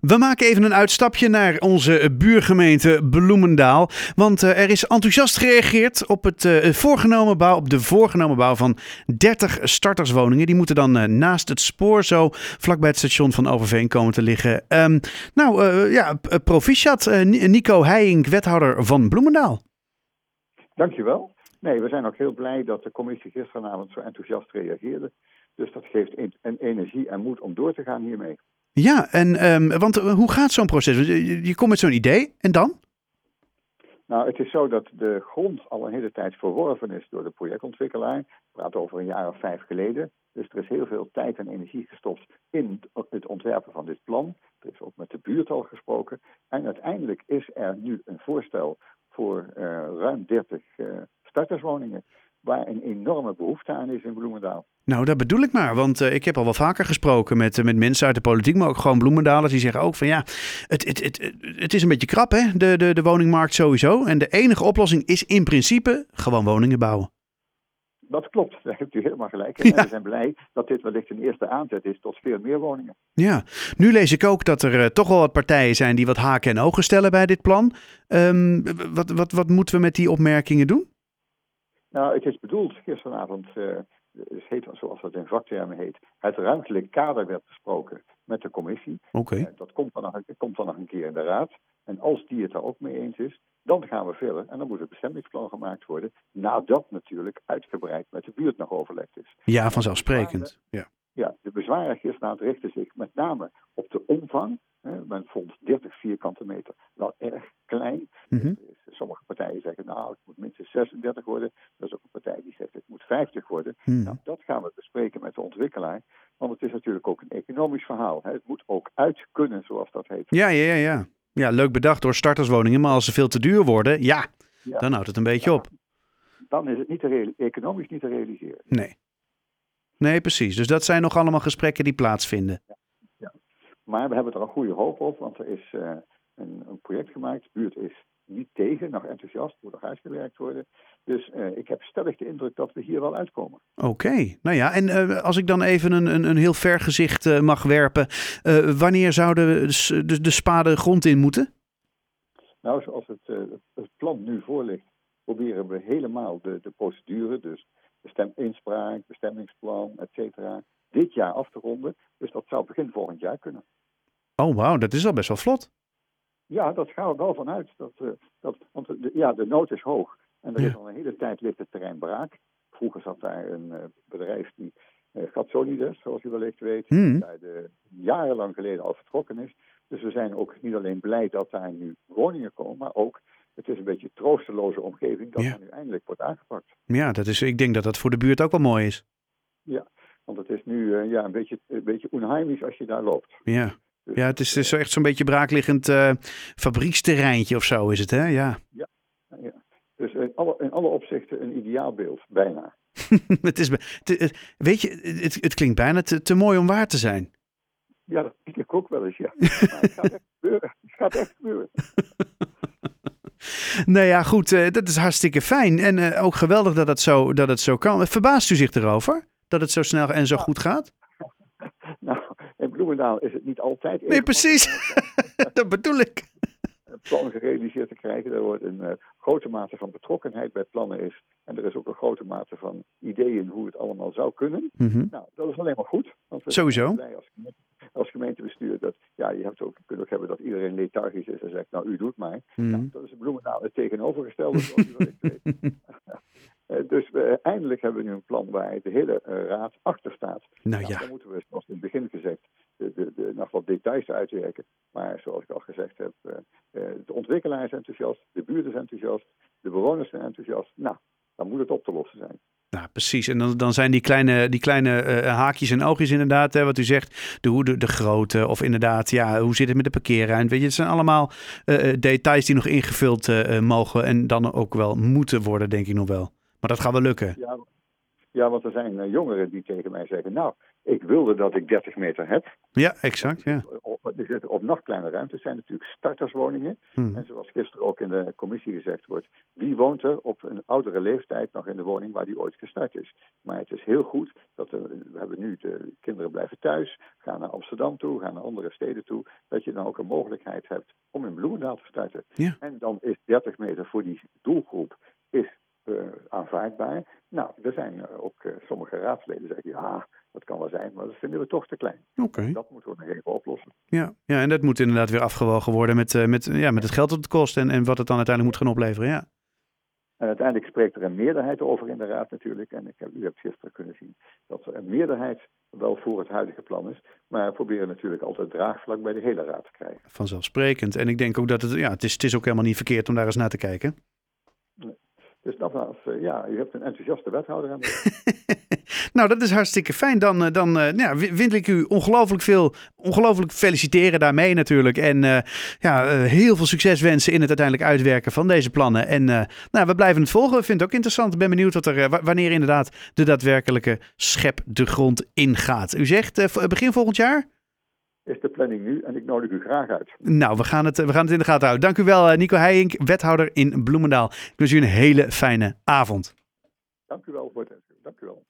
We maken even een uitstapje naar onze buurgemeente Bloemendaal. Want uh, er is enthousiast gereageerd op, het, uh, voorgenomen bouw, op de voorgenomen bouw van 30 starterswoningen. Die moeten dan uh, naast het spoor zo vlakbij het station van Overveen komen te liggen. Um, nou ja, proficiat Nico Heijink, wethouder van Bloemendaal. Dankjewel. Nee, we zijn ook heel blij dat de commissie gisteravond zo enthousiast reageerde. Dus dat geeft energie en moed om door te gaan hiermee. Ja, en, um, want eh, hoe gaat zo'n proces? Je, komt met zo'n idee en dan? Nou, het is zo dat de grond al een hele tijd verworven is door de projectontwikkelaar. Ik praat over een jaar of vijf geleden. Dus er is heel veel tijd en energie gestopt in het ontwerpen van dit plan. Er is ook met de buurt al gesproken. En uiteindelijk is er nu een voorstel voor uh, ruim 30 uh, starterswoningen waar een enorme behoefte aan is in Bloemendaal. Nou, dat bedoel ik maar. Want uh, ik heb al wel vaker gesproken met, uh, met mensen uit de politiek, maar ook gewoon Bloemendalers. Die zeggen ook van ja, het, het, het, het is een beetje krap hè, de, de, de woningmarkt sowieso. En de enige oplossing is in principe gewoon woningen bouwen. Dat klopt, daar hebt u helemaal gelijk. En we zijn blij dat dit wellicht een eerste aanzet is tot veel meer woningen. Ja, nu lees ik ook dat er uh, toch wel wat partijen zijn die wat haken en ogen stellen bij dit plan. Um, wat, wat, wat moeten we met die opmerkingen doen? Nou, het is bedoeld gisteravond, heet, zoals dat in vaktermen heet, het ruimtelijk kader werd besproken met de commissie. Oké. Okay. Uh, dat komt dan, nog, komt dan nog een keer in de raad. En als die het daar ook mee eens is, dan gaan we verder. En dan moet het bestemmingsplan gemaakt worden, nadat natuurlijk uitgebreid met de buurt nog overlegd is. Ja, vanzelfsprekend. Ja. Ja, de bezwaren gisteravond richten zich met name op de omvang. Men vond 30 vierkante meter wel erg klein. Mm -hmm. Sommige partijen zeggen, nou, het moet minstens 36 worden. Er is ook een partij die zegt, het moet 50 worden. Mm. Nou, dat gaan we bespreken met de ontwikkelaar. Want het is natuurlijk ook een economisch verhaal. Hè. Het moet ook uit kunnen, zoals dat heet. Ja, ja, ja, ja. Ja, leuk bedacht door starterswoningen. Maar als ze veel te duur worden, ja, ja. dan houdt het een beetje ja. op. Dan is het niet te economisch niet te realiseren. Nee. Nee, precies. Dus dat zijn nog allemaal gesprekken die plaatsvinden. Ja. Maar we hebben er een goede hoop op, want er is uh, een, een, project gemaakt. De buurt is niet tegen, nog enthousiast, moet nog uitgewerkt worden. Dus uh, ik heb stellig de indruk dat we hier wel uitkomen. Oké, okay. nou ja, en uh, als ik dan even een, een, een heel ver gezicht mag werpen, wanneer zou de, de, de spade grond in moeten? Nou, zoals het, het plan nu voor ligt, proberen we helemaal de, de procedure, dus bestem, inspraak, bestemmingsplan, et cetera, dit jaar af te ronden. Dus dat zou begin volgend jaar kunnen. Oh, wauw, dat is al best wel vlot. Ja, dat gaan we wel vanuit. Dat, uh, dat, want de, ja, de nood is hoog. En er ja. is al een hele tijd ligt het terrein braak. Vroeger zat daar een uh, bedrijf die uh, Gatsonides, zoals u wellicht weet, hmm. daar de, jarenlang geleden al vertrokken is. Dus we zijn ook niet alleen blij dat daar nu woningen komen, maar ook het is een beetje een troosteloze omgeving dat Ja. er nu eindelijk wordt aangepakt. Ja, dat is, ik denk dat dat voor de buurt ook wel mooi is. Ja, want het is nu eh, ja, een beetje, een beetje onheimisch als je daar loopt. Ja, ja het is, het is zo echt zo'n beetje braakliggend eh, fabrieksterreintje of zo is het, hè? Ja. ja. Dus in alle, in alle opzichten een ideaal beeld, bijna. het is, het- het- weet je, het, het klinkt bijna te, te mooi om waar te zijn. Ja, dat denk ik ook wel eens, ja. Maar het gaat echt gebeuren. Het gaat echt gebeuren. Nou ja, goed, eh, dat is hartstikke fijn. En eh, ook geweldig dat het, zo, dat het zo kan. Verbaast u zich erover? Dat het zo snel en zo goed gaat? Bloemendaal is het niet altijd... Nee, precies. dat bedoel ik. een plan gerealiseerd te krijgen. Er wordt een eh, grote mate van betrokkenheid bij plannen is. En er is ook een grote mate van ideeën hoe het allemaal zou kunnen. Mhm. Nou, dat is alleen maar goed. Want we Sowieso. als, gemeente- als gemeentebestuur dat, ja, je hebt ook, kunt ook hebben dat iedereen lethargisch is en zegt, nou, u doet mij. Mhm. Nou, dat is Bloemendaal het tegenovergestelde. Eh, dus we, eindelijk hebben we nu een plan waar de hele eh, raad achter staat. Nou Nou, ja, dan moeten we, zoals in het begin gezegd, de, de, de, nog wat details uitwerken. Maar zoals ik al gezegd heb, eh, eh, de ontwikkelaar is enthousiast, de buurt is enthousiast, de bewoners zijn enthousiast. Nou, dan moet het op te lossen zijn. nou, precies. En dan, dan zijn die kleine, die kleine eh, haakjes en oogjes inderdaad, hè, wat u zegt, de de, de grootte of inderdaad, ja, hoe zit het met de parkeerruimte? Weet je, het zijn allemaal details die nog ingevuld mogen en dan ook wel moeten worden, denk ik nog wel. Maar dat gaat wel lukken. Ja, ja want er zijn jongeren die tegen mij zeggen, nou, ik wilde dat ik 30 meter heb. Ja, exact. Ja. Op, zitten op nog kleine ruimtes zijn natuurlijk starterswoningen. Hmm. En zoals gisteren ook in de commissie gezegd wordt, wie woont er op een oudere leeftijd nog in de woning waar die ooit gestart is? Maar het is heel goed dat er, we hebben nu de kinderen blijven thuis, gaan naar Amsterdam toe, gaan naar andere steden toe, dat je dan ook een mogelijkheid hebt om in Bloemendaal te starten. Ja. En dan is 30 meter voor die doelgroep is aanvaardbaar. Nou, er zijn uh, ook uh, sommige raadsleden die zeggen, ja, dat kan wel zijn, maar dat vinden we toch te klein. Oké. Okay. Dat moeten we nog even oplossen. Ja, ja, en dat moet inderdaad weer afgewogen worden met, met, ja, met het geld dat het kost en, en wat het dan uiteindelijk moet gaan opleveren. Ja. En uiteindelijk spreekt er een meerderheid over in de Raad natuurlijk. En ik heb, u hebt gisteren kunnen zien dat er een meerderheid wel voor het huidige plan is. Maar we proberen natuurlijk altijd draagvlak bij de hele Raad te krijgen. Vanzelfsprekend. En ik denk ook dat het, ja, het is, het is ook helemaal niet verkeerd om daar eens naar te kijken. Dus nogmaals, uh, ja, u hebt een enthousiaste wethouder aan nou, dat is hartstikke fijn. Dan, dan uh, ja, wil ik u ongelooflijk veel, ongelooflijk feliciteren daarmee natuurlijk. En ja, heel veel succes wensen in het uiteindelijk uitwerken van deze plannen. En nou, we blijven het volgen. Ik vind het ook interessant. Ik ben benieuwd wat er, wanneer inderdaad de daadwerkelijke schep de grond ingaat. U zegt begin volgend jaar? Is de planning nu en ik nodig u graag uit. Nou, we gaan het, we gaan het in de gaten houden. Dank u wel, Nico Heijink, wethouder in Bloemendaal. Ik wens u een hele fijne avond. Dank u wel voor het Dank u wel.